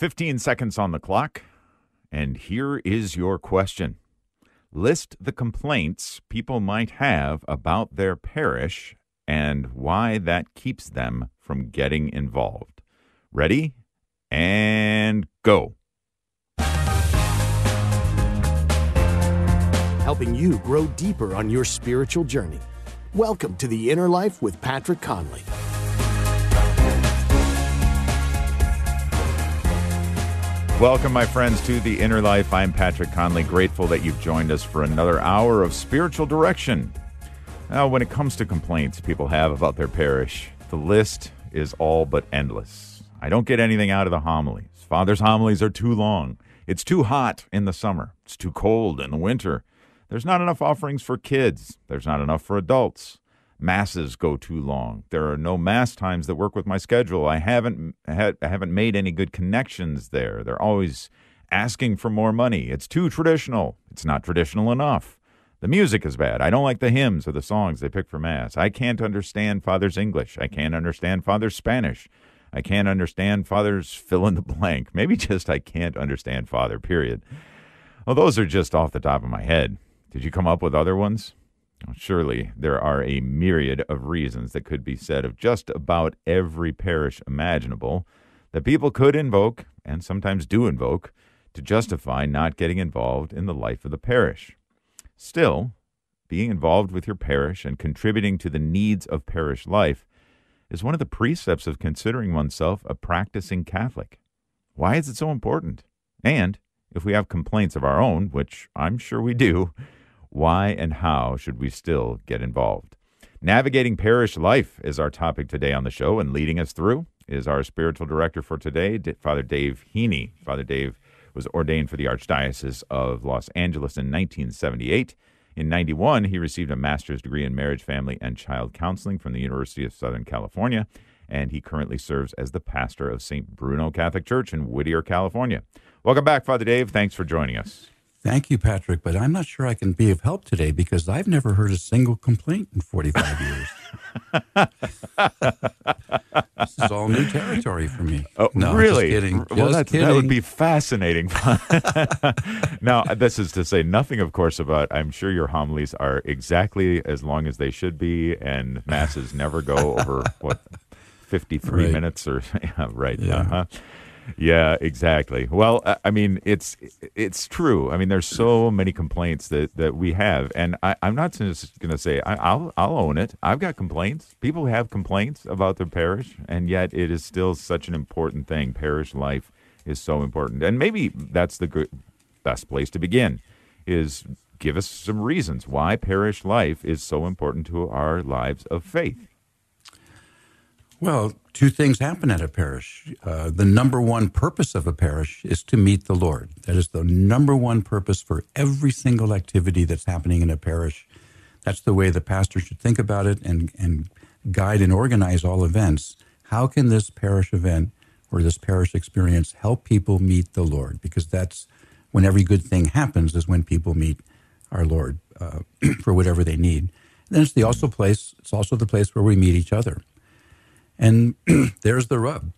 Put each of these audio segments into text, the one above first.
15 seconds on the clock, and here is your question. List the complaints people might have about their parish and why that keeps them from getting involved. Ready? And go. Helping you grow deeper on your spiritual journey. Welcome to the Inner Life with Patrick Conley. Welcome, my friends, to the Inner Life. I'm Patrick Conley. Grateful that you've joined us for another hour of spiritual direction. Now, when it comes to complaints people have about their parish, the list is all but endless. I don't get anything out of the homilies. Father's homilies are too long. It's too hot in the summer. It's too cold in the winter. There's not enough offerings for kids. There's not enough for adults masses go too long. There are no mass times that work with my schedule. I haven't I haven't made any good connections there. They're always asking for more money. It's too traditional. It's not traditional enough. The music is bad. I don't like the hymns or the songs they pick for mass. I can't understand Father's English. I can't understand Father's Spanish. I can't understand Father's fill in the blank. Maybe just I can't understand Father, period. Well, those are just off the top of my head. Did you come up with other ones? Surely there are a myriad of reasons that could be said of just about every parish imaginable that people could invoke, and sometimes do invoke, to justify not getting involved in the life of the parish. Still, being involved with your parish and contributing to the needs of parish life is one of the precepts of considering oneself a practicing Catholic. Why is it so important? And if we have complaints of our own, which I'm sure we do, why and how should we still get involved? Navigating parish life is our topic today on the show, and leading us through is our spiritual director for today, Father Dave Heney. Father Dave was ordained for the Archdiocese of Los Angeles in 1978. In 91, he received a master's degree in marriage, family, and child counseling from the University of Southern California, and he currently serves as the pastor of St. Bruno Catholic Church in Whittier, California. Welcome back, Father Dave. Thanks for joining us. Thank you, Patrick, but I'm not sure I can be of help today because I've never heard a single complaint in 45 years. this is all new territory for me. Oh, no, really? Just kidding. Just well, kidding. that would be fascinating. now, this is to say nothing, of course, about I'm sure your homilies are exactly as long as they should be, and masses never go over, what, 53 Right. minutes or, yeah, right. Yeah. Uh-huh. Yeah, exactly. Well, I- mean, it's it's true. I mean, there's so many complaints that, that we have, and I, I'm not just going to say I, I'll I'll own it. I've got complaints. People have complaints about their parish, and yet it is still such an important thing. Parish life is so important, and maybe that's the good, best place to begin. Is give us some reasons why parish life is so important to our lives of faith. Well, two things happen at a parish. Uh, the number one purpose of a parish is to meet the Lord. That is the number one purpose for every single activity that's happening in a parish. That's the way the pastor should think about it and, and guide and organize all events. How can this parish event or this parish experience help people meet the Lord? Because that's when every good thing happens, is when people meet our Lord uh, for whatever they need. And then it's the also place. It's also the place where we meet each other. And there's the rub.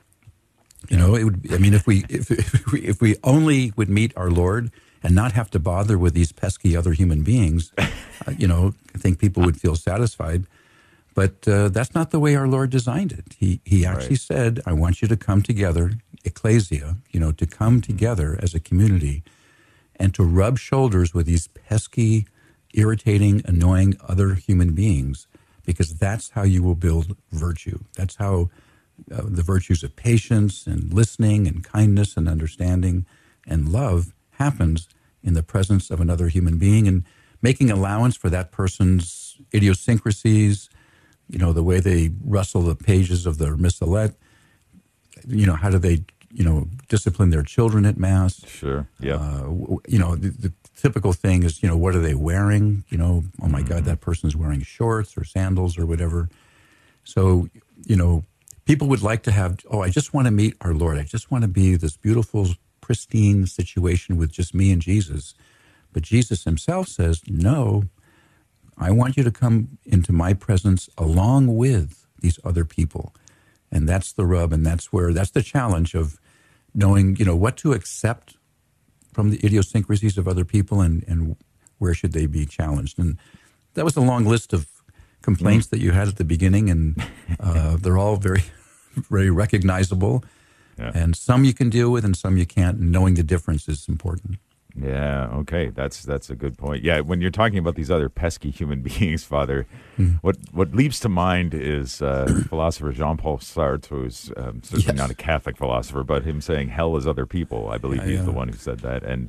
You know, it would. I mean, if we if, if we if we only would meet our Lord and not have to bother with these pesky other human beings, uh, you know, I think people would feel satisfied. But uh, that's not the way our Lord designed it. He he actually Right. said, "I want you to come together, ecclesia, you know, to come together as a community, and to rub shoulders with these pesky, irritating, annoying other human beings, because that's how you will build virtue. That's how uh, the virtues of patience and listening and kindness and understanding and love happens in the presence of another human being and making allowance for that person's idiosyncrasies, you know, the way they rustle the pages of their missalette, you know, how do they, you know, discipline their children at mass? Sure. Yeah. Uh, you know, the, the typical thing is, you know, what are they wearing? You know, oh my God, mm-hmm. that person's wearing shorts or sandals or whatever. So, you know, people would like to have, oh, I just want to meet our Lord. I just want to be this beautiful, pristine situation with just me and Jesus. But Jesus himself says, no, I want you to come into my presence along with these other people. And that's the rub. And that's where, that's the challenge of knowing you know what to accept from the idiosyncrasies of other people and, and where should they be challenged. And that was a long list of complaints mm. that you had at the beginning, and uh, they're all very, very recognizable. Yeah. And some you can deal with, and some you can't. And knowing the difference is important. Yeah. Okay. That's that's a good point. Yeah. When you're talking about these other pesky human beings, Father, mm. what what leaps to mind is uh, philosopher Jean-Paul Sartre, who's um, certainly yes. not a Catholic philosopher, but him saying hell is other people. I believe yeah, he's yeah. the one who said that. And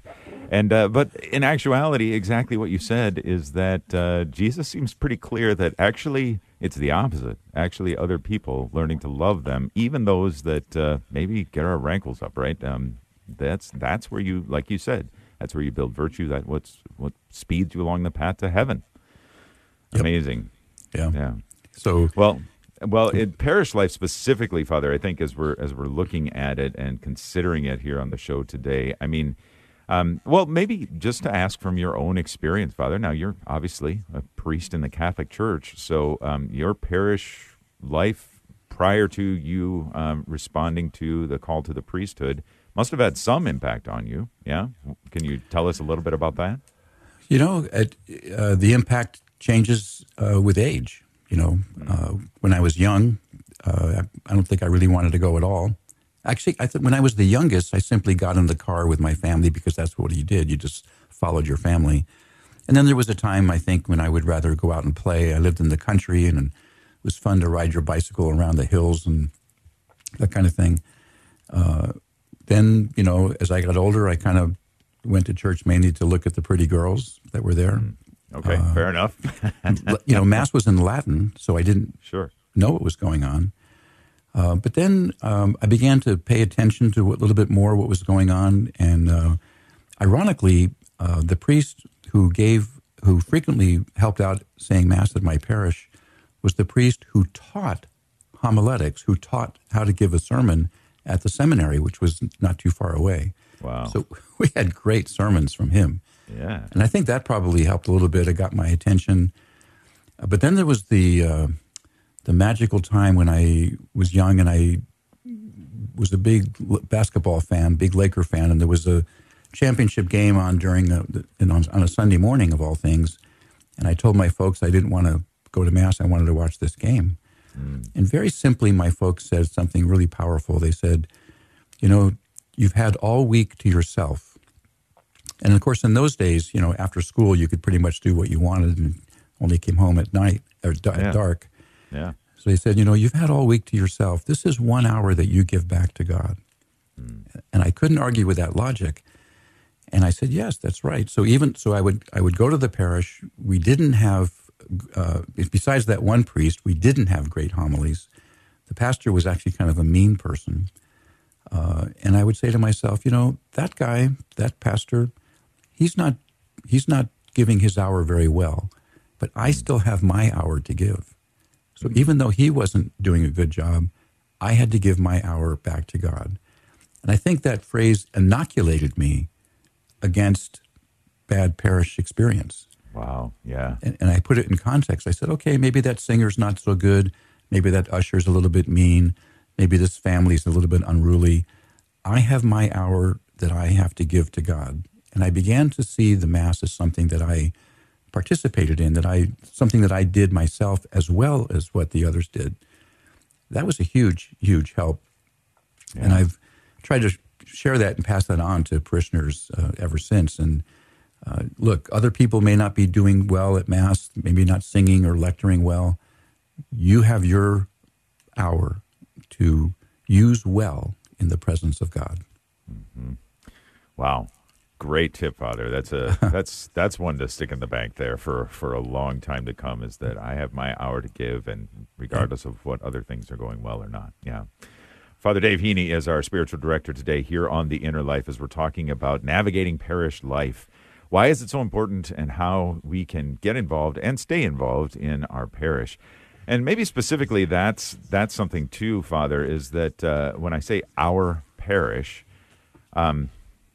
and uh, but in actuality, exactly what you said is that uh, Jesus seems pretty clear that actually it's the opposite. Actually, other people learning to love them, even those that uh, maybe get our rankles up. Right. Um, that's that's where you, like you said that's where you build virtue. That what's what speeds you along the path to heaven. Yep. Amazing. Yeah. Yeah. So well, well, in parish life specifically, Father, I think as we're as we're looking at it and considering it here on the show today, I mean, um, well, maybe just to ask from your own experience, Father. Now, you're obviously a priest in the Catholic Church, so um, your parish life prior to you um, responding to the call to the priesthood must have had some impact on you. Yeah, can you tell us a little bit about that? You know, it, uh, the impact changes uh, with age. You know, uh, when I was young, uh, I don't think I really wanted to go at all. Actually, I th- when I was the youngest, I simply got in the car with my family because that's what you did. You just followed your family. And then there was a time, I think, when I would rather go out and play. I lived in the country, and it was fun to ride your bicycle around the hills and that kind of thing. Uh, then, you know, as I got older, I kind of went to church mainly to look at the pretty girls that were there. Mm. Okay, uh, fair enough. you know, mass was in Latin, so I didn't sure know what was going on. Uh, but then um, I began to pay attention to a little bit more what was going on, and uh, ironically, uh, the priest who gave, who frequently helped out saying mass at my parish, was the priest who taught homiletics, who taught how to give a sermon at the seminary, which was not too far away. Wow. So we had great sermons from him. Yeah. And I think that probably helped a little bit. It got my attention. Uh, but then there was the uh, the magical time when I was young and I was a big basketball fan, big Laker fan, and there was a championship game on during a, on, on a Sunday morning of all things. And I told my folks I didn't want to go to mass. I wanted to watch this game. Mm. And very simply, my folks said something really powerful. They said, you know, you've had all week to yourself. And of course, in those days, you know, after school, you could pretty much do what you wanted and only came home at night or d- yeah. dark. Yeah. So they said, you know, you've had all week to yourself. This is one hour that you give back to God. Mm. And I couldn't argue with that logic. And I said, yes, that's right. So even so, I would I would go to the parish. We didn't have uh, besides that one priest, we didn't have great homilies. The pastor was actually kind of a mean person. Uh, and I would say to myself, you know, that guy, that pastor, he's not, he's not giving his hour very well, but I still have my hour to give. So even though he wasn't doing a good job, I had to give my hour back to God. And I think that phrase inoculated me against bad parish experience. Wow. Yeah. And, and, I put it in context. I said, okay, maybe that singer's not so good. Maybe that usher's a little bit mean. Maybe this family's a little bit unruly. I have my hour that I have to give to God. And I began to see the Mass as something that I participated in, that I something that I did myself as well as what the others did. That was a huge, huge help. Yeah. And I've tried to share that and pass that on to parishioners uh, ever since. And uh, look, other people may not be doing well at Mass, maybe not singing or lecturing well. You have your hour to use well in the presence of God. Mm-hmm. Wow. Great tip, Father. That's a that's that's one to stick in the bank there for for a long time to come. Is that I have my hour to give, and regardless of what other things are going well or not. Yeah. Father Dave Heney is our spiritual director today here on the Inner Life as we're talking about navigating parish life. Why is it so important and how we can get involved and stay involved in our parish? And maybe specifically, that's that's something too, Father. Is that uh, when I say our parish, um,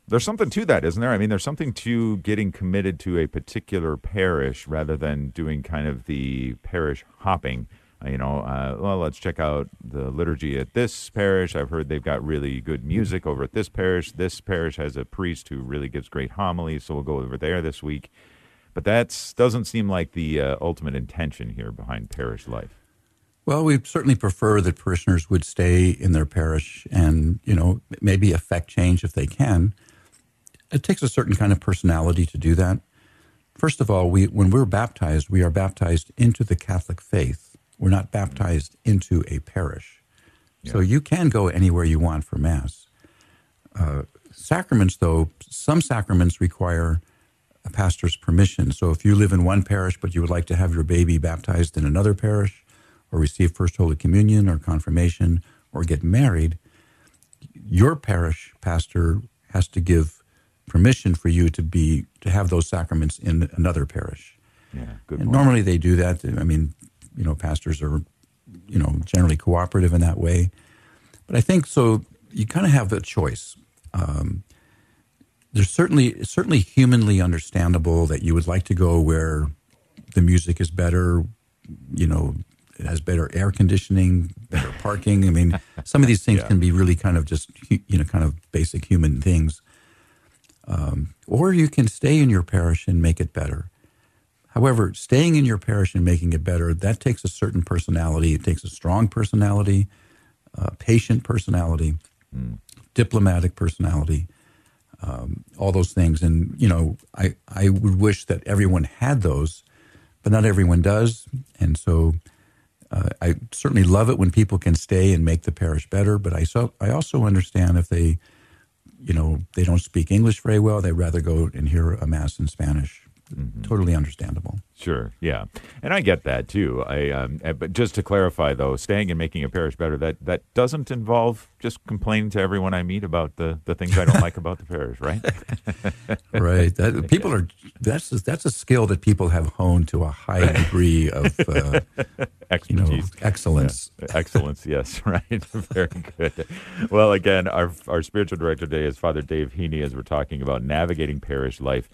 there's something to that, isn't there? I mean, there's something to getting committed to a particular parish rather than doing kind of the parish hopping. You know, uh, well, let's check out the liturgy at this parish. I've heard they've got really good music over at this parish. This parish has a priest who really gives great homilies, so we'll go over there this week. But that doesn't seem like the uh, ultimate intention here behind parish life. Well, we certainly prefer that parishioners would stay in their parish and, you know, maybe affect change if they can. It takes a certain kind of personality to do that. First of all, we, when we're baptized, we are baptized into the Catholic faith. We're not baptized into a parish. Yeah. So you can go anywhere you want for Mass. Uh, sacraments, though, some sacraments require a pastor's permission. So if you live in one parish but you would like to have your baby baptized in another parish, or receive First Holy Communion or confirmation, or get married, your parish pastor has to give permission for you to be to have those sacraments in another parish. Yeah, good. And normally they do that. I mean, you know, pastors are, you know, generally cooperative in that way. But I think so. You kind of have a choice. Um, there's certainly certainly humanly understandable that you would like to go where the music is better, you know, it has better air conditioning, better parking. I mean, some of these things yeah. can be really kind of just you know kind of basic human things. Um, or you can stay in your parish and make it better. However, staying in your parish and making it better that takes a certain personality. It takes a strong personality, a patient personality, mm. diplomatic personality um, all those things. And you know, I I would wish that everyone had those, but not everyone does. And so, uh, I certainly love it when people can stay and make the parish better. But I so I also understand if they, you know, they don't speak English very well, they'd rather go and hear a mass in Spanish. Mm-hmm. Totally understandable. Sure, yeah, and I get that too. I um, eh, but just to clarify though, staying and making a parish better that that doesn't involve just complaining to everyone I meet about the, the things I don't like about the parish, right? right. That, people are that's that's a skill that people have honed to a high degree of uh, expertise, you know, excellence. Yeah. Excellence, yes, right. Very good. Well, again, our our spiritual director today is Father Dave Heney, as we're talking about navigating parish life.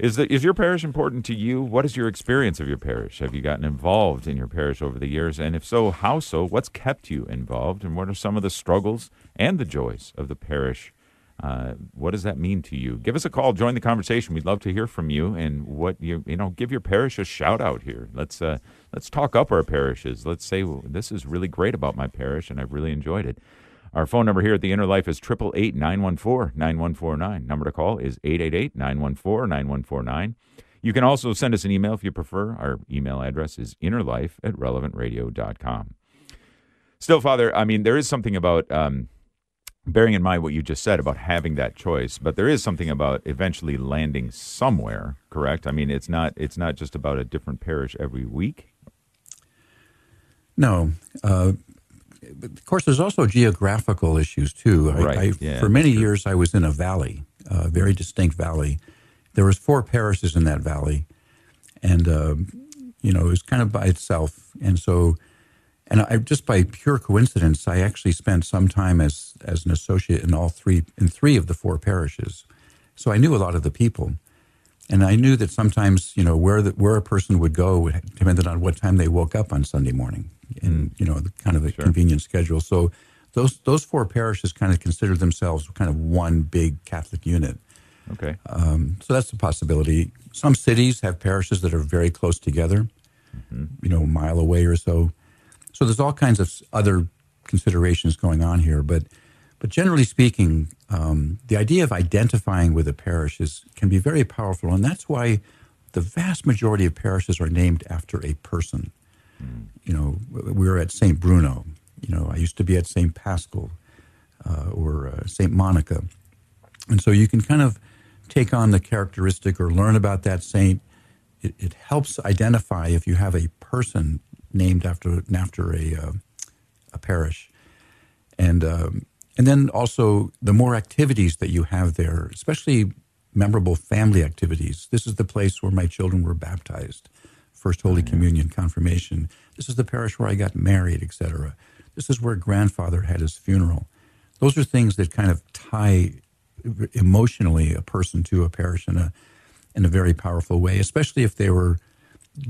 Is, the, is your parish important to you? What is your experience of your parish? Have you gotten involved in your parish over the years? And if so, how so? What's kept you involved? And what are some of the struggles and the joys of the parish? Uh, what does that mean to you? Give us a call. Join the conversation. We'd love to hear from you and what you you know. Give your parish a shout out here. Let's uh, let's talk up our parishes. Let's say well, this is really great about my parish, and I've really enjoyed it. Our phone number here at the Inner Life is 888 914 9149. Number to call is 888 914 9149. You can also send us an email if you prefer. Our email address is innerlife at relevantradio.com. Still, Father, I mean, there is something about um, bearing in mind what you just said about having that choice, but there is something about eventually landing somewhere, correct? I mean, it's not it's not just about a different parish every week. No, uh, of course, there's also geographical issues too. Right. I, yeah, for many years, I was in a valley, a very distinct valley. There was four parishes in that valley, and uh, you know it was kind of by itself. And so, and I just by pure coincidence, I actually spent some time as as an associate in all three in three of the four parishes. So I knew a lot of the people. And I knew that sometimes, you know, where the, where a person would go depended on what time they woke up on Sunday morning in you know the kind of a sure. convenient schedule. So those those four parishes kind of consider themselves kind of one big Catholic unit. Okay. Um, so that's a possibility. Some cities have parishes that are very close together, mm-hmm. you know, a mile away or so. So there's all kinds of other considerations going on here, but but generally speaking, um, the idea of identifying with a parish is can be very powerful, and that's why the vast majority of parishes are named after a person. You know, we were at St. Bruno. You know, I used to be at St. Paschal uh, or uh, St. Monica. And so you can kind of take on the characteristic or learn about that saint. It, it helps identify if you have a person named after after a uh, a parish, and um, and then also the more activities that you have there, especially memorable family activities. This is the place where my children were baptized. First Holy oh, Communion, confirmation. This is the parish where I got married, etc. This is where grandfather had his funeral. Those are things that kind of tie emotionally a person to a parish in a in a very powerful way, especially if they were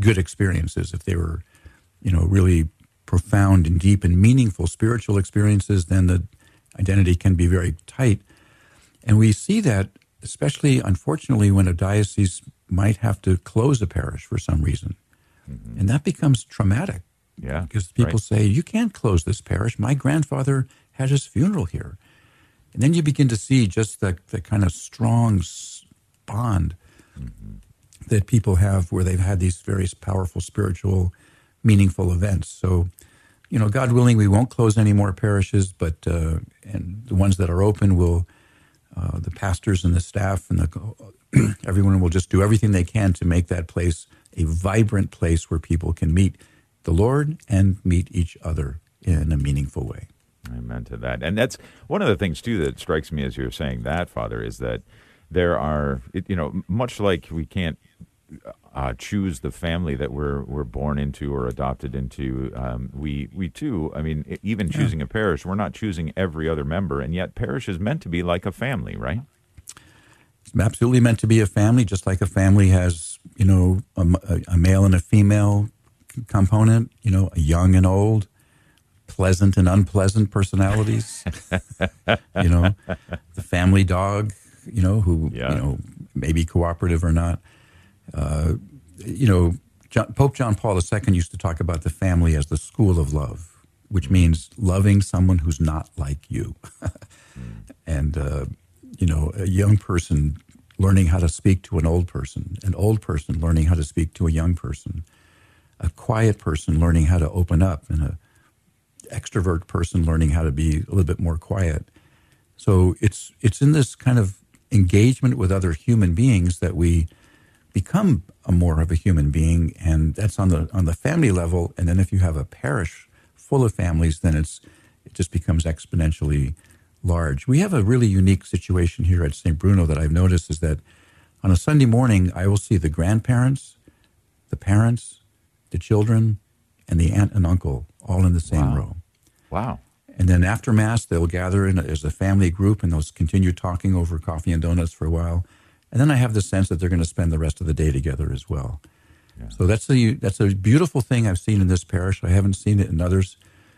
good experiences, if they were, you know, really profound and deep and meaningful spiritual experiences, then the identity can be very tight. And we see that, especially unfortunately, when a diocese might have to close a parish for some reason. Mm-hmm. And that becomes traumatic. Yeah. Because people right. say, you can't close this parish. My grandfather had his funeral here. And then you begin to see just the, the kind of strong bond mm-hmm. that people have where they've had these very powerful spiritual, meaningful events. So, you know, God willing, we won't close any more parishes, but uh, and the ones that are open will, uh, the pastors and the staff and the everyone will just do everything they can to make that place a vibrant place where people can meet the Lord and meet each other in a meaningful way. Amen to that. And that's one of the things too that strikes me as you're saying that, Father, is that there are, you know, much like we can't uh, choose the family that we're we're born into or adopted into. Um, we we too. I mean, even choosing yeah. a parish, we're not choosing every other member, and yet parish is meant to be like a family, right? It's absolutely meant to be a family, just like a family has, you know, a, a male and a female component. You know, a young and old, pleasant and unpleasant personalities. you know, the family dog. You know, who yeah. you know maybe cooperative or not uh, you know, John, Pope John Paul II used to talk about the family as the school of love, which means loving someone who's not like you. And, uh, you know, a young person learning how to speak to an old person, an old person learning how to speak to a young person, a quiet person learning how to open up, and a extrovert person learning how to be a little bit more quiet. So it's it's in this kind of engagement with other human beings that we become a more of a human being, and that's on the on the family level. And then if you have a parish full of families, then it's it just becomes exponentially large. We have a really unique situation here at St. Bruno that I've noticed is that on a Sunday morning, I will see the grandparents, the parents, the children, and the aunt and uncle all in the same wow. row. Wow. And then after Mass, they'll gather in as a family group and they'll continue talking over coffee and donuts for a while. And then I have the sense that they're going to spend the rest of the day together as well. Yeah. So that's a that's a beautiful thing I've seen in this parish. I haven't seen it in others.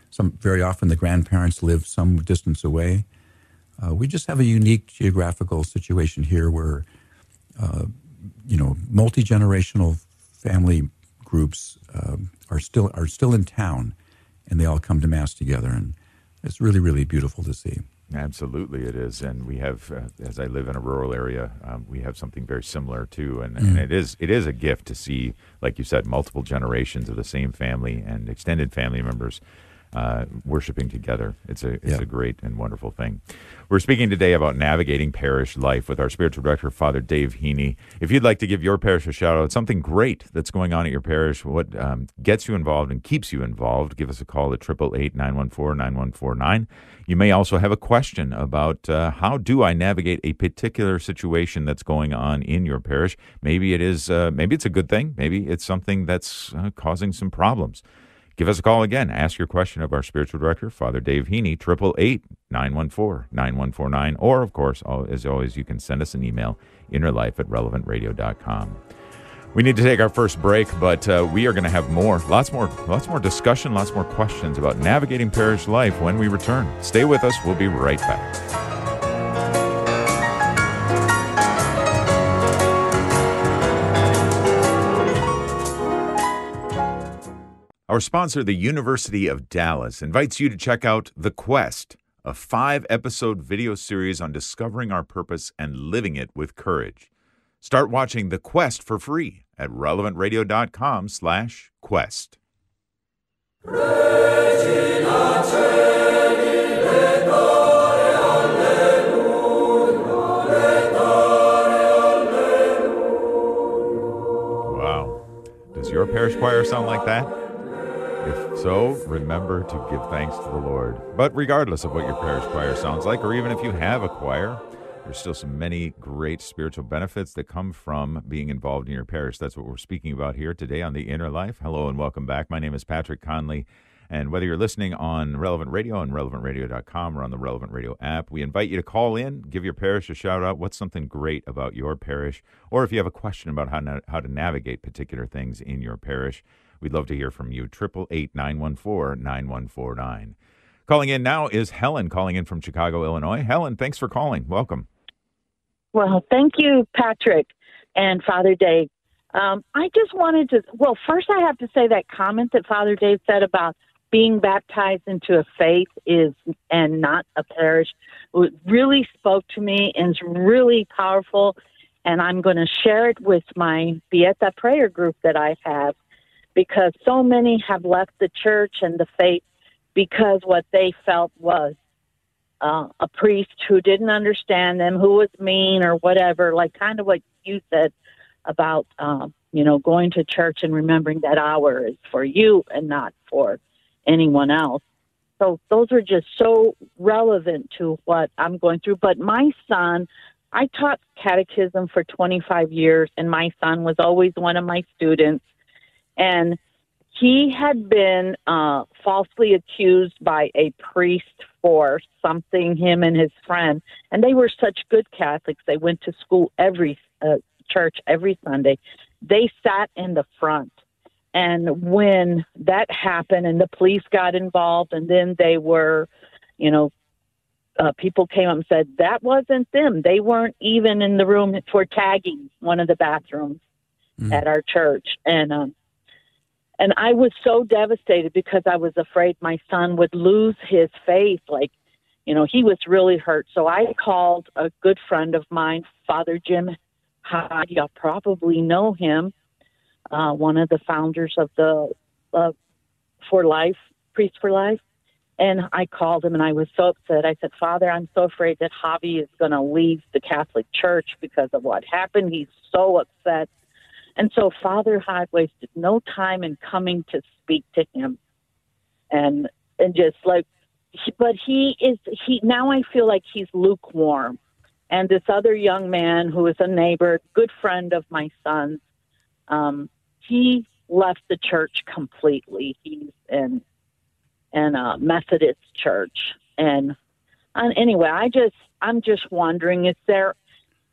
Some very often the grandparents live some distance away. Uh, we just have a unique geographical situation here where, uh, you know, multi generational family groups uh, are still are still in town, and they all come to mass together, and it's really really beautiful to see. Absolutely, it is, and we have. Uh, as I live in a rural area, um, we have something very similar too, and, mm and, it is it is a gift to see, like you said, multiple generations of the same family and extended family members uh, worshiping together. It's a it's yeah. a great and wonderful thing. We're speaking today about navigating parish life with our spiritual director, Father Dave Heney. If you'd like to give your parish a shout out, something great that's going on at your parish, what um, gets you involved and keeps you involved, give us a call at 888 914 9149. You may also have a question about uh, how do I navigate a particular situation that's going on in your parish. Maybe it is, uh, maybe it's a good thing. Maybe it's something that's uh, causing some problems. Give us a call again. Ask your question of our spiritual director, Father Dave Heney, 888 914 9149. Or, of course, as always, you can send us an email, innerlife at relevantradio.com. We need to take our first break, but uh, we are going to have more, lots more, lots more discussion, lots more questions about navigating parish life when we return. Stay with us. We'll be right back. Our sponsor, the University of Dallas, invites you to check out The Quest, a five episode video series on discovering our purpose and living it with courage. Start watching The Quest for free at relevantradio.com slash quest. Wow. Does your parish choir sound like that? So, remember to give thanks to the Lord. But regardless of what your parish choir sounds like, or even if you have a choir, there's still so many great spiritual benefits that come from being involved in your parish. That's what we're speaking about here today on The Inner Life. Hello and welcome back. My name is Patrick Conley. And whether you're listening on Relevant Radio and relevantradio.com or on the Relevant Radio app, we invite you to call in, give your parish a shout out. What's something great about your parish? Or if you have a question about how, na- how to navigate particular things in your parish, We'd love to hear from you. 888 914 9149. Calling in now is Helen, calling in from Chicago, Illinois. Helen, thanks for calling. Welcome. Well, thank you, Patrick and Father Dave. Um, I just wanted to, well, first I have to say that comment that Father Dave said about being baptized into a faith is and not a parish really spoke to me and is really powerful. And I'm going to share it with my Beata prayer group that I have because so many have left the church and the faith because what they felt was uh, a priest who didn't understand them, who was mean or whatever, like kind of what you said about, um, you know, going to church and remembering that hour is for you and not for anyone else. So those are just so relevant to what I'm going through. But my son, I taught catechism for 25 years, and my son was always one of my students. And he had been uh, falsely accused by a priest for something, him and his friend. And they were such good Catholics. They went to school every uh, church every Sunday. They sat in the front. And when that happened and the police got involved, and then they were, you know, uh, people came up and said that wasn't them. They weren't even in the room for tagging one of the bathrooms mm-hmm. at our church. And um, and I was so devastated because I was afraid my son would lose his faith. Like, you know, he was really hurt. So I called a good friend of mine, Father Jim Hyde. Y'all probably know him, uh, one of the founders of the uh, For Life, Priest for Life. And I called him and I was so upset. I said, Father, I'm so afraid that Javi is going to leave the Catholic Church because of what happened. He's so upset. And so Father Hyde wasted no time in coming to speak to him, and and just like, but he is he now I feel like he's lukewarm, and this other young man who is a neighbor, good friend of my son's, um, he left the church completely. He's in in a Methodist church, and and anyway, I just I'm just wondering, is there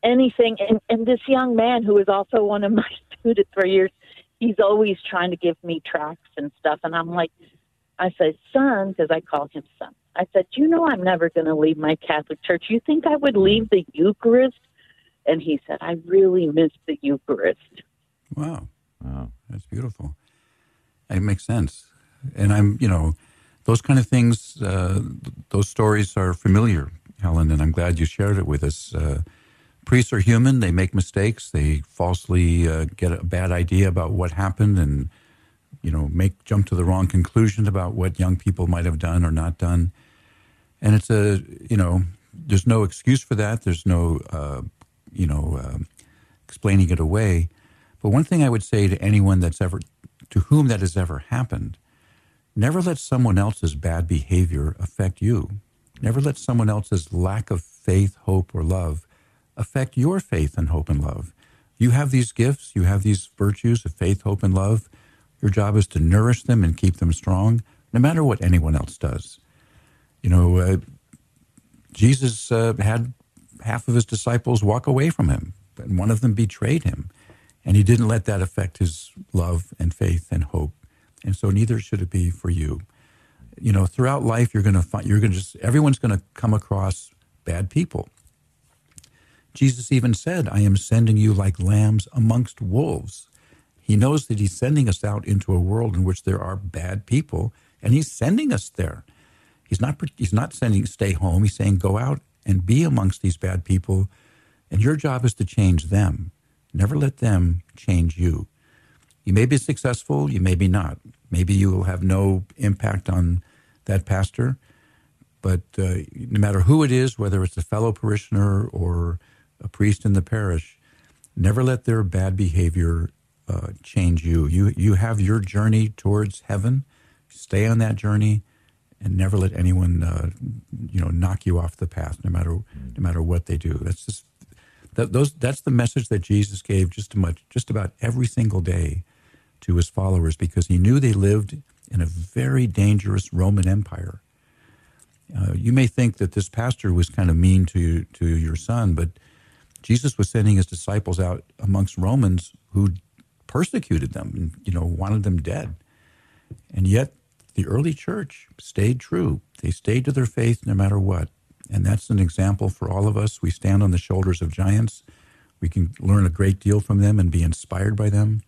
anything? And, and this young man who is also one of my students for years, he's always trying to give me tracks and stuff. And I'm like, I said, son, because I call him son. I said, you know, I'm never going to leave my Catholic church. You think I would leave the Eucharist? And he said, I really miss the Eucharist. Wow. Wow. That's beautiful. It makes sense. And I'm, you know, those kind of things, uh, those stories are familiar, Helen, and I'm glad you shared it with us. Uh, priests are human. They make mistakes. They falsely uh, get a bad idea about what happened and, you know, make jump to the wrong conclusion about what young people might have done or not done. And it's a, you know, there's no excuse for that. There's no, uh, you know, uh, explaining it away. But one thing I would say to anyone that's ever, to whom that has ever happened, never let someone else's bad behavior affect you. Never let someone else's lack of faith, hope, or love affect your faith and hope and love. You have these gifts, you have these virtues of faith, hope, and love. Your job is to nourish them and keep them strong, no matter what anyone else does. You know, uh, Jesus uh, had half of his disciples walk away from him, and one of them betrayed him. And he didn't let that affect his love and faith and hope. And so neither should it be for you. You know, throughout life, you're going to find, you're going to just, everyone's going to come across bad people. Jesus even said, I am sending you like lambs amongst wolves. He knows that he's sending us out into a world in which there are bad people, and he's sending us there. He's not, he's not sending stay home. He's saying go out and be amongst these bad people, and your job is to change them. Never let them change you. You may be successful, you may be not. Maybe you will have no impact on that pastor, but uh, no matter who it is, whether it's a fellow parishioner or a priest in the parish, never let their bad behavior uh, change you. You you have your journey towards heaven. Stay on that journey, and never let anyone uh, you know knock you off the path, no matter no matter what they do. That's just that those that's the message that Jesus gave just much just about every single day to his followers because he knew they lived in a very dangerous Roman Empire. Uh, you may think that this pastor was kind of mean to to your son, but Jesus was sending his disciples out amongst Romans who persecuted them, and, you know, wanted them dead. And yet, the early church stayed true. They stayed to their faith no matter what. And that's an example for all of us. We stand on the shoulders of giants. We can learn a great deal from them and be inspired by them.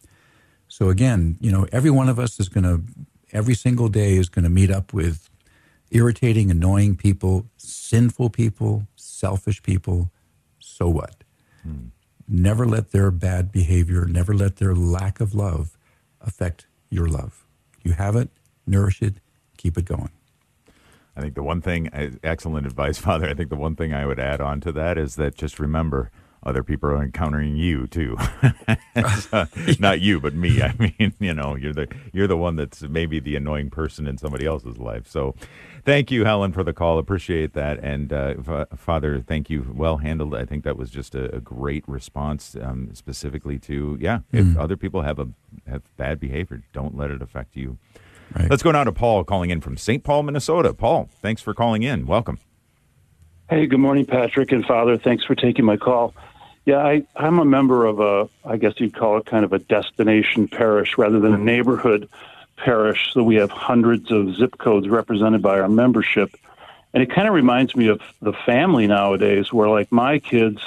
So, again, you know, every one of us is going to, every single day is going to meet up with irritating, annoying people, sinful people, selfish people. So what? Hmm. Never let their bad behavior, never let their lack of love affect your love. You have it, nourish it, keep it going. I think the one thing, excellent advice, Father. I think the one thing I would add on to that is that just remember other people are encountering you too. not you, but me. I mean, you know, you're the you're the one that's maybe the annoying person in somebody else's life. So, thank you, Helen, for the call. Appreciate that. And uh, F- Father, thank you. Well handled. I think that was just a, a great response, um, specifically to yeah. If mm. other people have a have bad behavior, don't let it affect you. Right. Let's go now to Paul calling in from St. Paul, Minnesota. Paul, thanks for calling in. Welcome. Hey, good morning, Patrick and Father. Thanks for taking my call. Yeah, I, I'm a member of a, I guess you'd call it kind of a destination parish rather than a neighborhood parish. So we have hundreds of zip codes represented by our membership. And it kind of reminds me of the family nowadays where, like, my kids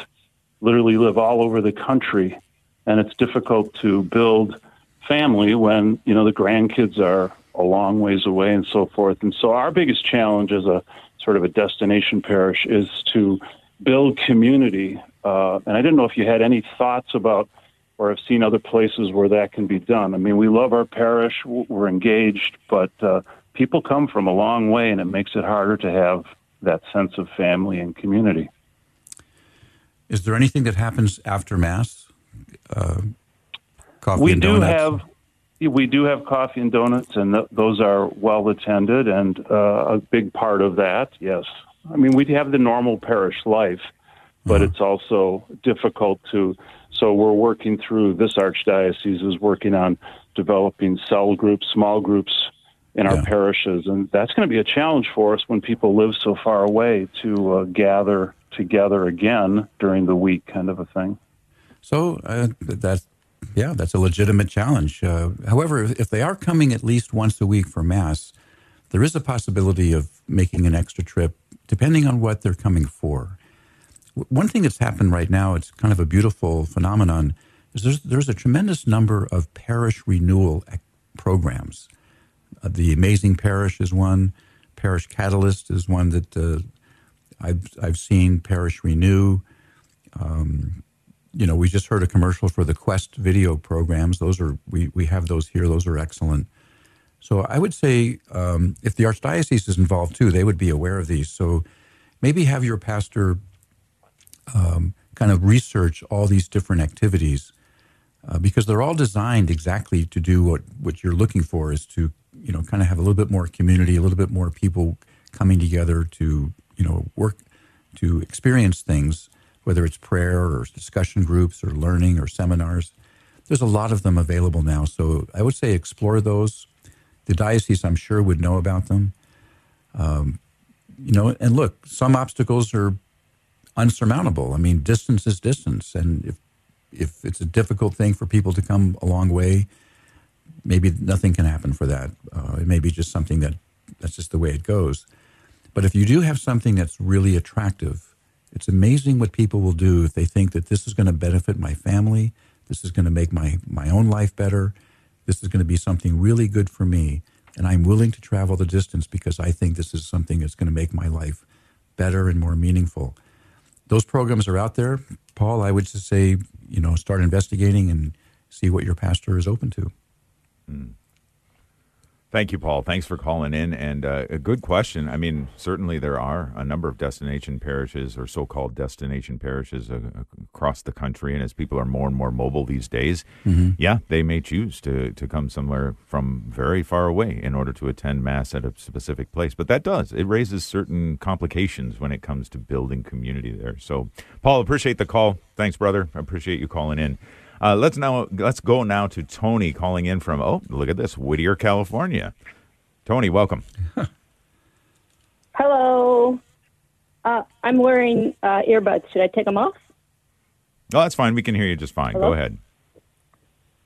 literally live all over the country. And it's difficult to build family when, you know, the grandkids are a long ways away and so forth. And so our biggest challenge as a sort of a destination parish is to build community uh, and I didn't know if you had any thoughts about or have seen other places where that can be done. I mean, we love our parish, we're engaged, but uh, people come from a long way, and it makes it harder to have that sense of family and community. Is there anything that happens after Mass? Uh, coffee we and do donuts? have. We do have coffee and donuts, and th- those are well attended and uh, a big part of that. Yes, I mean we have the normal parish life, but mm-hmm. it's also difficult to. So we're working through this archdiocese is working on developing cell groups, small groups in our yeah. parishes, and that's going to be a challenge for us when people live so far away to uh, gather together again during the week, kind of a thing. So uh, that's yeah, that's a legitimate challenge. Uh, however, if they are coming at least once a week for mass, there is a possibility of making an extra trip, depending on what they're coming for. One thing that's happened right now, it's kind of a beautiful phenomenon, is there's, there's a tremendous number of parish renewal programs. Uh, the Amazing Parish is one. Parish Catalyst is one that uh, I've, I've seen. Parish Renew. Um, you know, we just heard a commercial for the Quest video programs. Those are we we have those here. Those are excellent. So I would say um, if the archdiocese is involved too, they would be aware of these. So maybe have your pastor um, kind of research all these different activities uh, because they're all designed exactly to do what, what you're looking for is to you know kind of have a little bit more community a little bit more people coming together to you know work to experience things whether it's prayer or discussion groups or learning or seminars. There's a lot of them available now so i would say explore those. The diocese i'm sure would know about them. Um, you know and look some obstacles are unsurmountable. I mean, distance is distance, and if if it's a difficult thing for people to come a long way, maybe nothing can happen for that. Uh, it may be just something that that's just the way it goes. But if you do have something that's really attractive, it's amazing what people will do if they think that this is going to benefit my family, this is going to make my my own life better, this is going to be something really good for me, and I'm willing to travel the distance because I think this is something that's going to make my life better and more meaningful those programs are out there. Paul, I would just say, you know, start investigating and see what your pastor is open to. Mm. Thank you, Paul. Thanks for calling in. And uh, a good question. I mean, certainly there are a number of destination parishes or so called destination parishes uh, across the country. And as people are more and more mobile these days, mm-hmm. yeah, they may choose to, to come somewhere from very far away in order to attend Mass at a specific place. But that does, it raises certain complications when it comes to building community there. So, Paul, appreciate the call. Thanks, brother. I appreciate you calling in. Uh, let's now let's go now to Tony calling in from oh look at this Whittier, California. Tony, welcome. Hello. Uh, I'm wearing uh, earbuds. Should I take them off? Oh, that's fine. We can hear you just fine. Hello? Go ahead.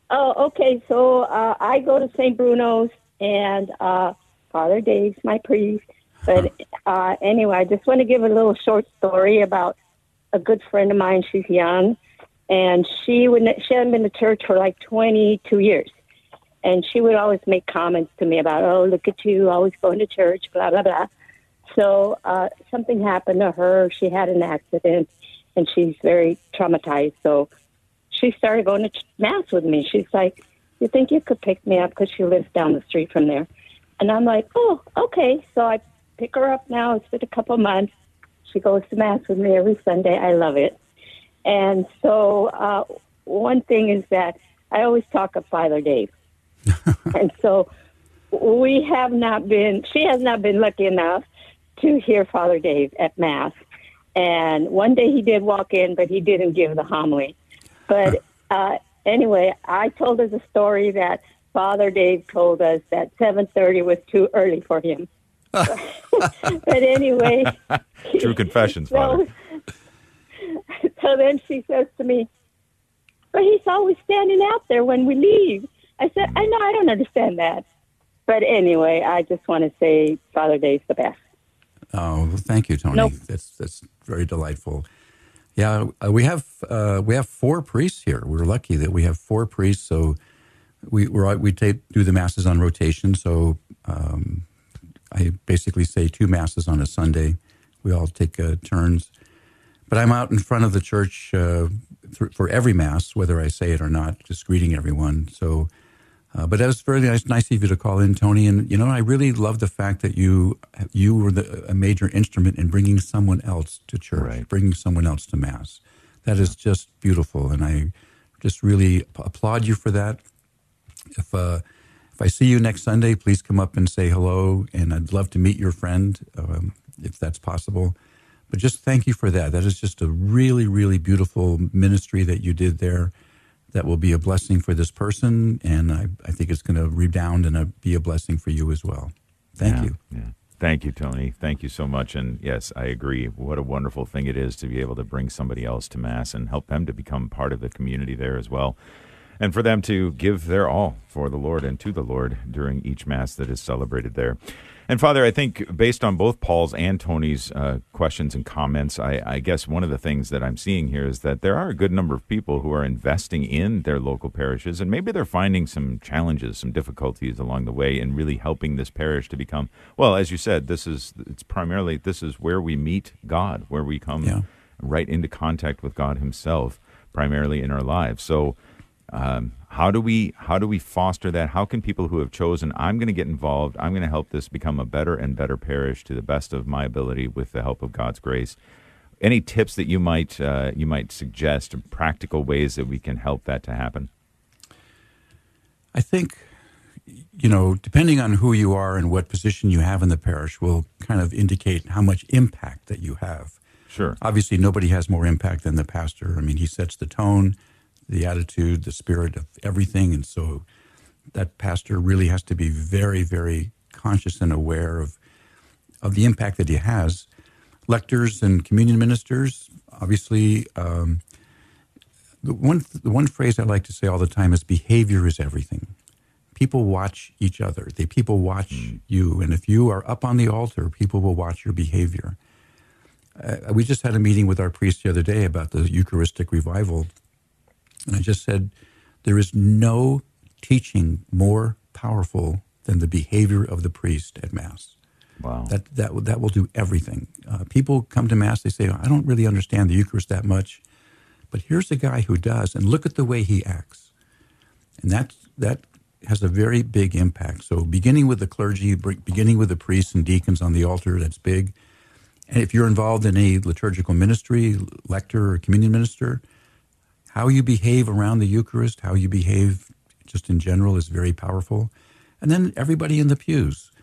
Oh, okay. So uh, I go to St. Bruno's, and uh, Father Dave's my priest. But uh, anyway, I just want to give a little short story about a good friend of mine. She's young, and she would she hadn't been to church for like 22 years, and she would always make comments to me about, "Oh, look at you, always going to church," blah blah blah. So uh, something happened to her. She had an accident, and she's very traumatized. So she started going to mass with me. She's like, "You think you could pick me up?" Because she lives down the street from there. And I'm like, "Oh, okay." So I pick her up now. It's been a couple months. She goes to mass with me every Sunday. I love it. And so uh, one thing is that I always talk of Father Dave, and so we have not been. She has not been lucky enough to hear Father Dave at mass. And one day he did walk in, but he didn't give the homily. But uh, anyway, I told her the story that Father Dave told us that 7:30 was too early for him. but anyway, True confessions, Father. so then she says to me, "But he's always standing out there when we leave." I said, "I know, I don't understand that." But anyway, I just want to say Father Dave's the best. Oh, well, thank you, Tony. Nope. That's that's very delightful. Yeah, uh, we have uh, we have four priests here. We're lucky that we have four priests. So we we're, we take, do the masses on rotation. So um, I basically say two masses on a Sunday. We all take uh, turns. But I'm out in front of the church uh, th- for every mass, whether I say it or not, just greeting everyone. So, uh, but that was very nice, nice of you to call in, Tony. And you know, I really love the fact that you you were the, a major instrument in bringing someone else to church, Right. bringing someone else to mass. That is just beautiful, and I just really applaud you for that. If uh, if I see you next Sunday, please come up and say hello, and I'd love to meet your friend um, if that's possible. But just thank you for that. That is just a really, really beautiful ministry that you did there. That will be a blessing for this person, and I, I think it's going to redound and uh be a blessing for you as well. Thank Yeah, you. Yeah. Thank you, Tony. Thank you so much. And yes, I agree. What a wonderful thing it is to be able to bring somebody else to Mass and help them to become part of the community there as well. And for them to give their all for the Lord and to the Lord during each Mass that is celebrated there. And Father, I think based on both Paul's and Tony's uh, questions and comments, I, I guess one of the things that I'm seeing here is that there are a good number of people who are investing in their local parishes, and maybe they're finding some challenges, some difficulties along the way, in really helping this parish to become well. As you said, this is it's primarily this is where we meet God, where we come Yeah. right into contact with God Himself, primarily in our lives. So um, how do we how do we foster that? How can people who have chosen I'm going to get involved, I'm going to help this become a better and better parish to the best of my ability with the help of God's grace? Any tips that you might uh, you might suggest, practical ways that we can help that to happen? I think, you know, depending on who you are and what position you have in the parish, will kind of indicate how much impact that you have. Sure. Obviously, nobody has more impact than the pastor. I mean, he sets the tone, the attitude, the spirit of everything. And so that pastor really has to be very, very conscious and aware of, of the impact that he has. Lectors and communion ministers, obviously, um, the one, the one phrase I like to say all the time is behavior is everything. People watch each other. They people watch you, and if you are up on the altar, people will watch your behavior. Uh, we just had a meeting with our priest the other day about the Eucharistic revival, and I just said there is no teaching more powerful than the behavior of the priest at Mass. Wow. That that will- that will do everything. Uh, people come to mass. They say, "I don't really understand the Eucharist that much," but here's a guy who does, and look at the way he acts, and that that has a very big impact. So, beginning with the clergy, beginning with the priests and deacons on the altar, that's big. And if you're involved in a liturgical ministry, lector or communion minister, how you behave around the Eucharist, how you behave just in general is very powerful. And then everybody in the pews.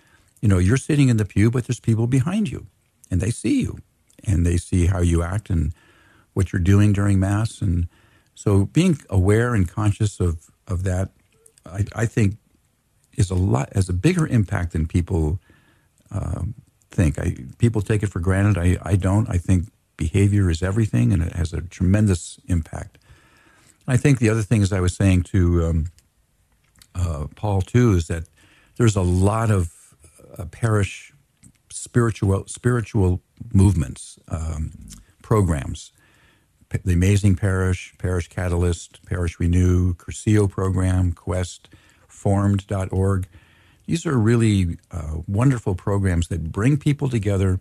You know, you're sitting in the pew, but there's people behind you, and they see you, and they see how you act and what you're doing during Mass. And so being aware and conscious of, of that, I, I think, is a lot, has a bigger impact than people um, think. I, people take it for granted. I, I don't. I think behavior is everything, and it has a tremendous impact. I think the other things I was saying to um, uh, Paul too is that there's a lot of uh, parish spiritual spiritual movements, um, programs. The Amazing Parish, Parish Catalyst, Parish Renew, Cursillo program, Quest, Formed.org. These are really uh, wonderful programs that bring people together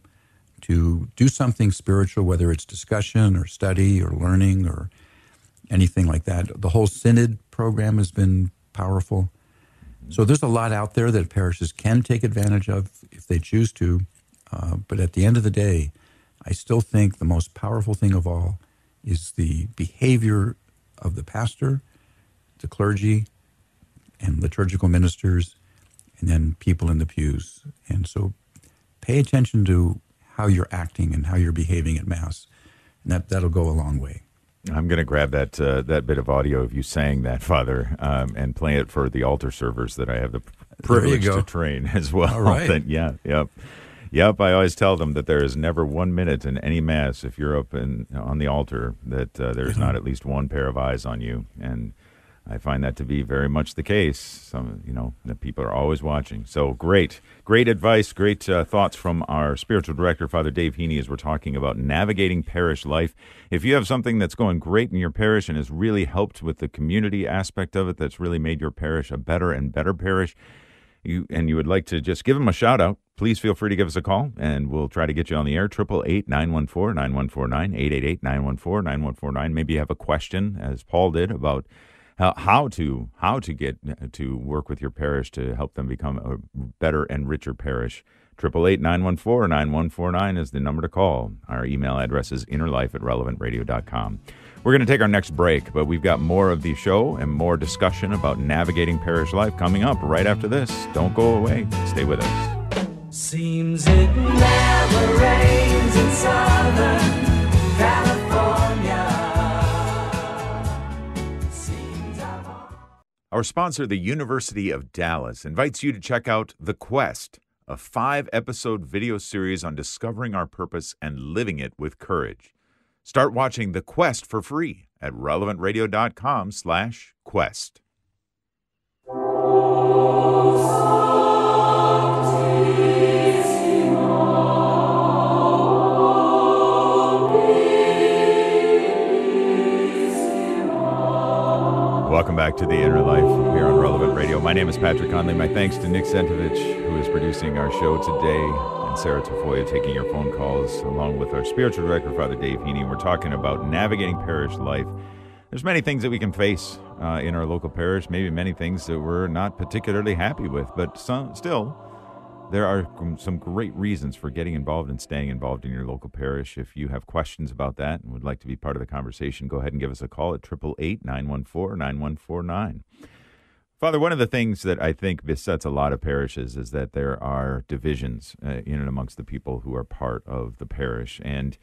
to do something spiritual, whether it's discussion or study or learning or anything like that. The whole Synod program has been powerful. So there's a lot out there that parishes can take advantage of if they choose to. Uh, but at the end of the day, I still think the most powerful thing of all is the behavior of the pastor, the clergy, and liturgical ministers, and then people in the pews. And so pay attention to how you're acting and how you're behaving at Mass. And that, that'll go a long way. I'm going to grab that uh, that bit of audio of you saying that, Father, um, and play it for the altar servers that I have the privilege to train as well. All right. That- yeah, yep, yep. I always tell them that there is never one minute in any mass if you're up in, on the altar that uh, there's not at least one pair of eyes on you, and I find that to be very much the case. Some, you know, that people are always watching. So great, great advice, great uh, thoughts from our spiritual director, Father Dave Heney, as we're talking about navigating parish life. If you have something that's going great in your parish and has really helped with the community aspect of it, that's really made your parish a better and better parish, you and you would like to just give them a shout out, please feel free to give us a call and we'll try to get you on the air. 888 914 9149, 888 914 9149. Maybe you have a question, as Paul did, about how, to how to get uh, to work with your parish to help them become a better and richer parish. 888 914 9149 is the number to call. Our email address is innerlife at relevantradio.com. We're going to take our next break, but we've got more of the show and more discussion about navigating parish life coming up right after this. Don't go away. Stay with us. Seems it never rains in Southern Our sponsor, the University of Dallas, invites you to check out The Quest, a five episode video series on discovering our purpose and living it with courage. Start watching The Quest for free at relevantradio.com slash quest. Welcome back to the Inner Life here on Relevant Radio. My name is Patrick Conley. My thanks to Nick Sentovich, who is producing our show today, and Sarah Tafoya taking your phone calls, along with our spiritual director, Father Dave Heney. We're talking about navigating parish life. There's many things that we can face uh, in our local parish, maybe many things that we're not particularly happy with, but some, still, there are some great reasons for getting involved and staying involved in your local parish. If you have questions about that and would like to be part of the conversation, go ahead and give us a call at 888 914 9149. Father, one of the things that I think besets a lot of parishes is that there are divisions uh, in and amongst the people who are part of the parish. And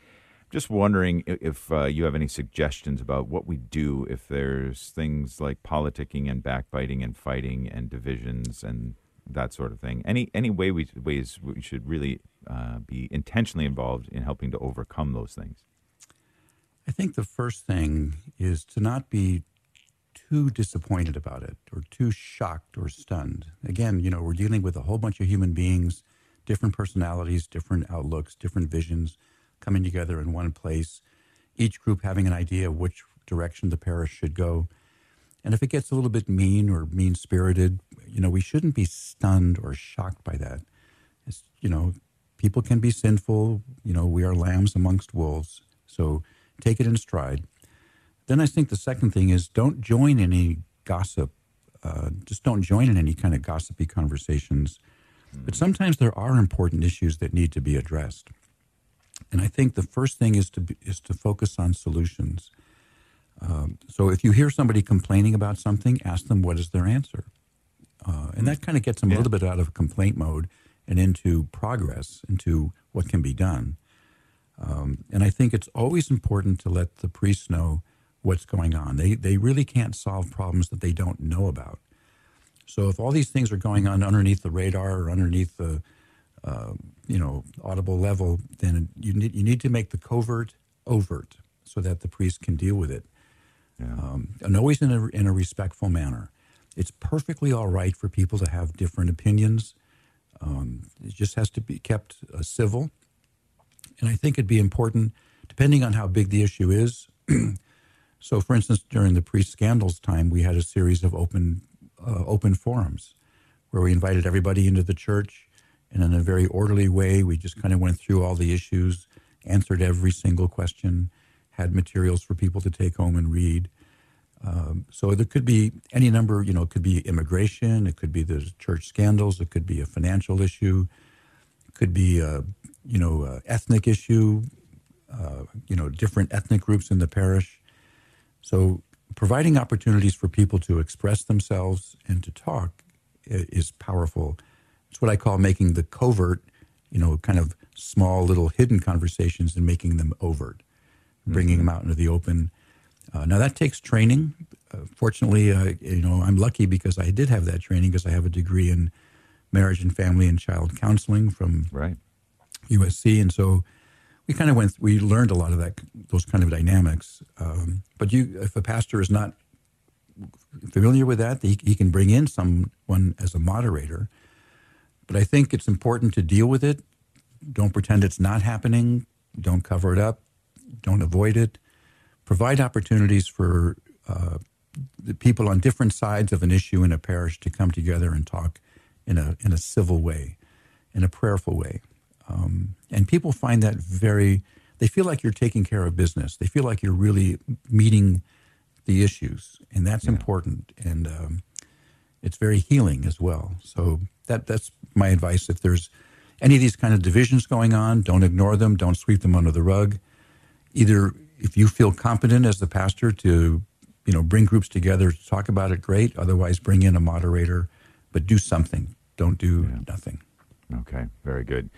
just wondering if uh, you have any suggestions about what we do if there's things like politicking and backbiting and fighting and divisions and that sort of thing. Any any way we ways we should really uh, be intentionally involved in helping to overcome those things. I think the first thing is to not be too disappointed about it or too shocked or stunned. Again, you know, we're dealing with a whole bunch of human beings, different personalities, different outlooks, different visions coming together in one place, each group having an idea of which direction the parish should go. And if it gets a little bit mean or mean spirited, you know, we shouldn't be stunned or shocked by that. It's, you know, people can be sinful. You know, we are lambs amongst wolves. So take it in stride. Then I think the second thing is don't join any gossip. Uh, just don't join in any kind of gossipy conversations. But sometimes there are important issues that need to be addressed. And I think the first thing is to be, is to focus on solutions. Um, so if you hear somebody complaining about something, ask them what is their answer, uh, and that kind of gets them a little bit out of complaint mode and into progress, into what can be done. Um, and I think it's always important to let the priests know what's going on. They they really can't solve problems that they don't know about. So if all these things are going on underneath the radar or underneath the uh, you know audible level, then you need you need to make the covert overt so that the priest can deal with it, um, and always in a in a respectful manner. It's perfectly all right for people to have different opinions. Um, it just has to be kept uh, civil. And I think it'd be important, depending on how big the issue is. so, for instance, during the pre scandals time, we had a series of open, uh, open forums where we invited everybody into the church. And in a very orderly way, we just kind of went through all the issues, answered every single question, had materials for people to take home and read. Um, so there could be any number, you know, it could be immigration, it could be the church scandals, it could be a financial issue, it could be a, you know, a ethnic issue, uh, you know, different ethnic groups in the parish. So providing opportunities for people to express themselves and to talk is powerful. It's what I call making the covert, you know, kind of small little hidden conversations and making them overt, bringing them out into the open. Uh, now that takes training. Uh, fortunately, uh, you know, I'm lucky because I did have that training because I have a degree in marriage and family and child counseling from Right. USC, and so we kind of went. We learned a lot of that, those kind of dynamics. Um, but you, if a pastor is not familiar with that, he, he can bring in someone as a moderator. But I think it's important to deal with it. Don't pretend it's not happening. Don't cover it up. Don't avoid it. Provide opportunities for uh, the people on different sides of an issue in a parish to come together and talk in a in a civil way, in a prayerful way. Um, and people find that very. They feel like you're taking care of business. They feel like you're really meeting the issues, and that's important. And um, it's very healing as well. So that that's my advice. If there's any of these kind of divisions going on, don't ignore them. Don't sweep them under the rug. Either if you feel competent as the pastor to, you know, bring groups together to talk about it, great. Otherwise, bring in a moderator, but do something. Don't do nothing. Okay, very good.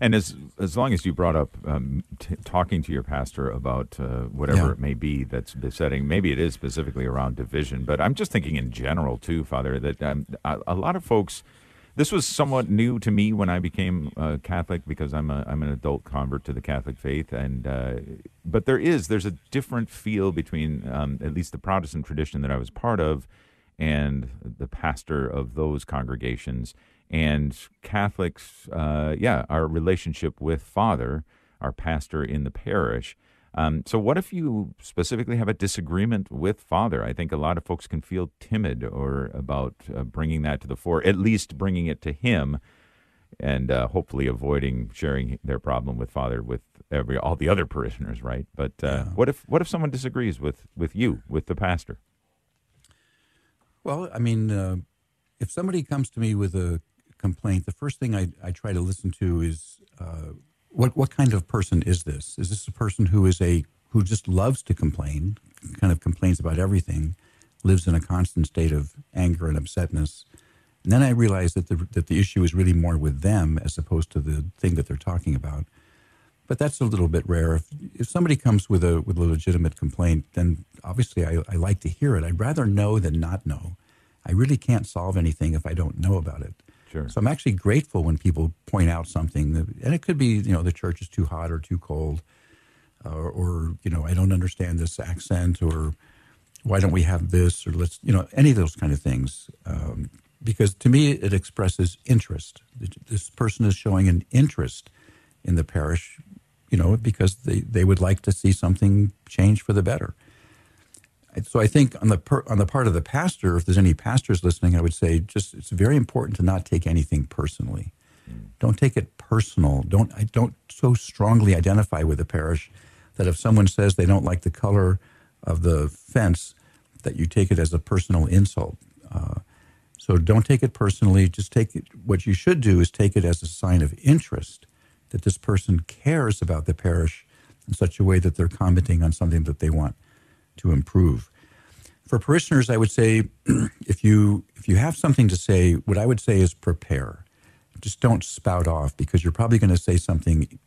And as as long as you brought up um, t- talking to your pastor about uh, whatever Yeah. it may be that's besetting, maybe it is specifically around division, but I'm just thinking in general too, Father, that um, a, a lot of folks. This was somewhat new to me when I became uh, Catholic because I'm a I'm an adult convert to the Catholic faith, and uh, but there is there's a different feel between um, at least the Protestant tradition that I was part of and the pastor of those congregations and Catholics, uh, yeah, our relationship with Father, our pastor in the parish. Um, so, what if you specifically have a disagreement with Father? I think a lot of folks can feel timid or about uh, bringing that to the fore, at least bringing it to him, and uh, hopefully avoiding sharing their problem with Father with every all the other parishioners, right? But uh, what if what if someone disagrees with with you, with the pastor? Well, I mean, uh, if somebody comes to me with a complaint, the first thing I, I try to listen to is uh, what what kind of person is this? Is this a person who is a who just loves to complain, kind of complains about everything, lives in a constant state of anger and upsetness? And then I realize that the that the issue is really more with them as opposed to the thing that they're talking about. But that's a little bit rare. If, if somebody comes with a with a legitimate complaint, then obviously I, I like to hear it. I'd rather know than not know. I really can't solve anything if I don't know about it. Sure. So I'm actually grateful when people point out something, that, and it could be you know the church is too hot or too cold, or, or you know I don't understand this accent, or why don't we have this, or let's you know any of those kind of things. Um, because to me it expresses interest. This person is showing an interest in the parish, you know, because they, they would like to see something change for the better. So I think on the per, on the part of the pastor, if there's any pastors listening, I would say just it's very important to not take anything personally. Don't take it personal. Don't I don't so strongly identify with the parish that if someone says they don't like the color of the fence, that you take it as a personal insult. Uh, so don't take it personally. Just take it. What you should do is take it as a sign of interest that this person cares about the parish in such a way that they're commenting on something that they want to improve. For parishioners, I would say if you if you have something to say, what I would say is prepare. Just don't spout off because you're probably going to say something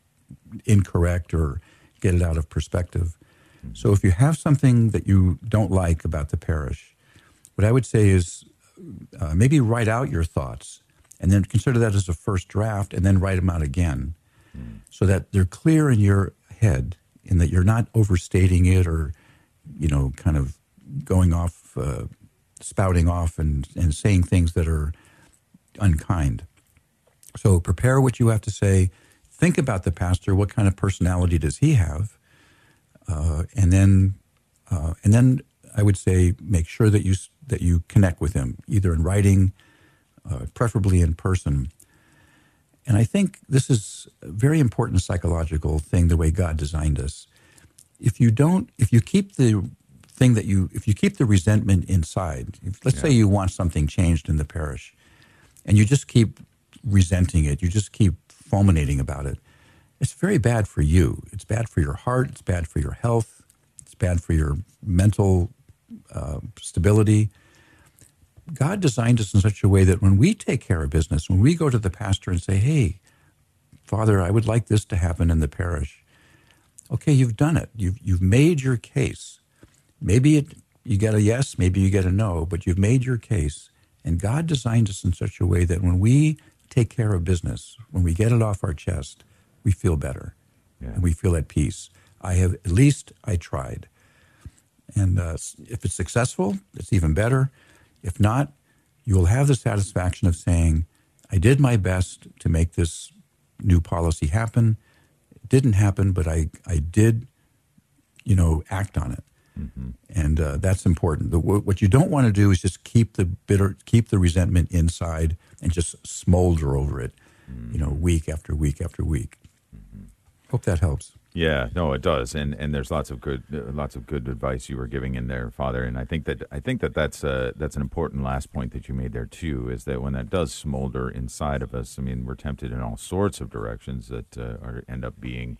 incorrect or get it out of perspective. So if you have something that you don't like about the parish, what I would say is uh, maybe write out your thoughts and then consider that as a first draft and then write them out again so that they're clear in your head and that you're not overstating it or you know kind of going off uh, spouting off and, and saying things that are unkind. So prepare what you have to say. Think about the pastor. What kind of personality does he have? Uh, and then, uh, and then I would say make sure that you that you connect with him, either in writing, uh, preferably in person. And I think this is a very important psychological thing, the way God designed us. If you don't, if you keep the thing that you, if you keep the resentment inside, if, let's say you want something changed in the parish, and you just keep resenting it, you just keep fulminating about it, it's very bad for you. It's bad for your heart. It's bad for your health. It's bad for your mental uh, stability. God designed us in such a way that when we take care of business, when we go to the pastor and say, hey, Father, I would like this to happen in the parish. Okay, you've done it. You've, you've made your case. Maybe it, you get a yes, maybe you get a no, but you've made your case. And God designed us in such a way that when we take care of business, when we get it off our chest, we feel better Yeah. and we feel at peace. I have, at least I tried. And uh, if it's successful, it's even better. If not, you will have the satisfaction of saying, I did my best to make this new policy happen. Didn't happen, but I, I did, you know, act on it. Mm-hmm. And uh, that's important. The, what you don't want to do is just keep the bitter, keep the resentment inside and just smolder over it, mm. you know, week after week after week. Mm-hmm. Hope that helps. Yeah, no, it does, and and there's lots of good, uh, lots of good advice you were giving in there, Father. And I think that I think that that's uh, that's an important last point that you made there too. Is that when that does smolder inside of us, I mean, we're tempted in all sorts of directions that uh, are end up being,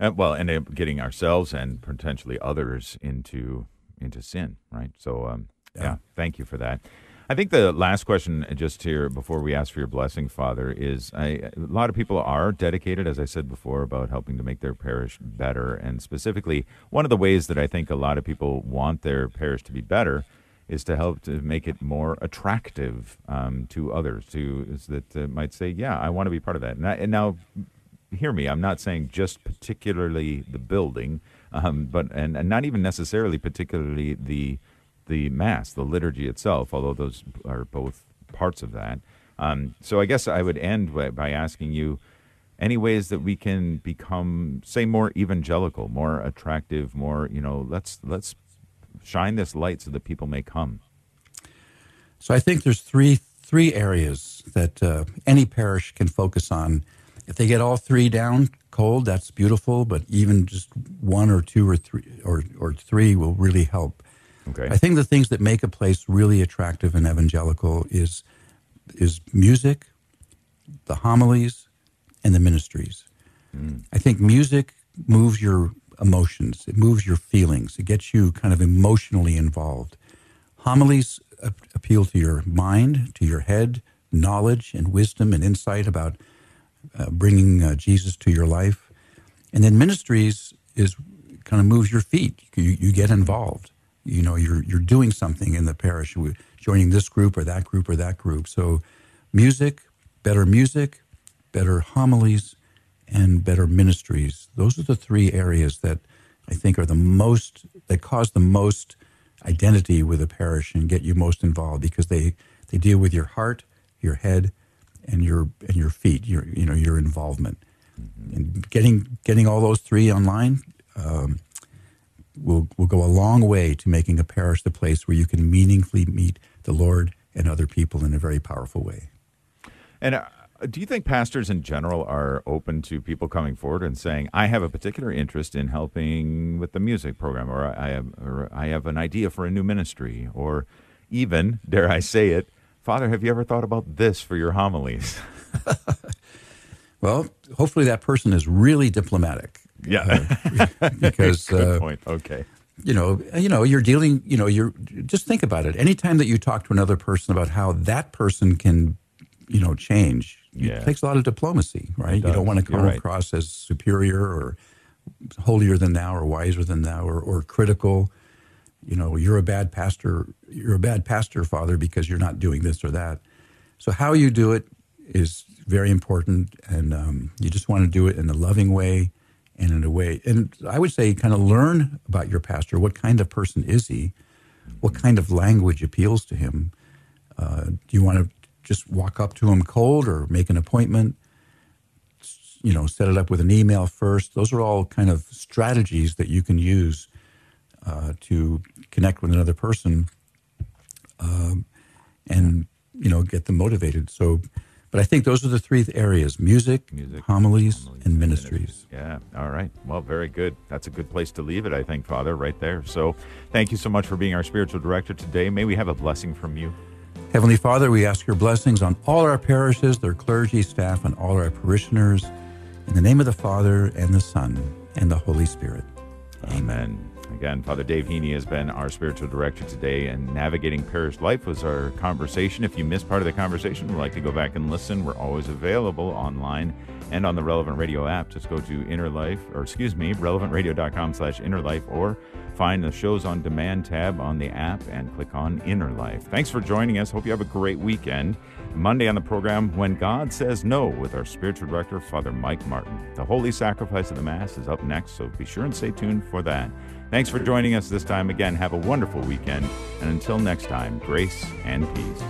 uh, well, end up getting ourselves and potentially others into into sin, right? So, um, yeah, thank you for that. I think the last question, uh, just here before we ask for your blessing, Father, is I, a lot of people are dedicated, as I said before, about helping to make their parish better. And specifically, one of the ways that I think a lot of people want their parish to be better is to help to make it more attractive um, to others, to that uh, might say, "Yeah, I want to be part of that." And, I, and now, hear me, I'm not saying just particularly the building, um, but and, and not even necessarily particularly the the mass, the liturgy itself, although those are both parts of that. Um, so I guess I would end by, asking you any ways that we can become, say, more evangelical, more attractive, more you know, let's let's shine this light so that people may come. So I think there's three three areas that uh, any parish can focus on. If they get all three down cold, that's beautiful. But even just one or two or three or or three will really help. Okay. I think the things that make a place really attractive and evangelical is is music, the homilies, and the ministries. I think music moves your emotions, it moves your feelings, it gets you kind of emotionally involved. Homilies appeal to your mind, to your head, knowledge and wisdom and insight about uh, bringing uh, Jesus to your life. And then ministries is kind of moves your feet. You, you get involved. You know, you're you're doing something in the parish, joining this group or that group or that group. So, music, better music, better homilies, and better ministries. Those are the three areas that I think are the most that cause the most identity with a parish and get you most involved because they they deal with your heart, your head, and your and your feet. Your you know your involvement. And getting getting all those three online um, will will go a long way to making a parish the place where you can meaningfully meet the Lord and other people in a very powerful way. And uh, do you think pastors in general are open to people coming forward and saying, "I have a particular interest in helping with the music program, or I have, or I have an idea for a new ministry, or even, dare I say it, Father, have you ever thought about this for your homilies?" Well, hopefully that person is really diplomatic. Yeah, because good uh, point. Okay, you know, you know, you're dealing. You know, you're just think about it. Anytime that you talk to another person about how that person can, you know, change, Yeah. it takes a lot of diplomacy, right? You don't want to come right. across as superior or holier than thou or wiser than thou or, or critical. You know, you're a bad pastor. You're a bad pastor, father, because you're not doing this or that. So how you do it is very important, and um, you just want to do it in a loving way and in a way. And I would say, kind of learn about your pastor. What kind of person is he? what kind of language appeals to him. Uh, do you want to just walk up to him cold or make an appointment? You know, set it up with an email first. Those are all kind of strategies that you can use uh, to connect with another person um, and you know get them motivated. So, but I think those are the three areas: music, Music, homilies, homilies, and ministries. Yeah. All right. Well, very good. That's a good place to leave it, I think, Father, right there. So thank you so much for being our spiritual director today. May we have a blessing from you. Heavenly Father, we ask your blessings on all our parishes, their clergy, staff, and all our parishioners. In the name of the Father, and the Son, and the Holy Spirit. Amen. Again, Father Dave Heney has been our spiritual director today, and navigating parish life was our conversation. If you missed part of the conversation, would like to go back and listen, we're always available online and on the Relevant Radio app. Just go to Inner Life, or excuse me, relevantradio.com slash Inner Life, or find the shows on demand tab on the app and click on Inner Life. Thanks for joining us. Hope you have a great weekend. Monday on the program, When God Says No, with our spiritual director, Father Mike Martin. The Holy Sacrifice of the Mass is up next, so be sure and stay tuned for that. Thanks for joining us this time again. Have a wonderful weekend. And until next time, grace and peace.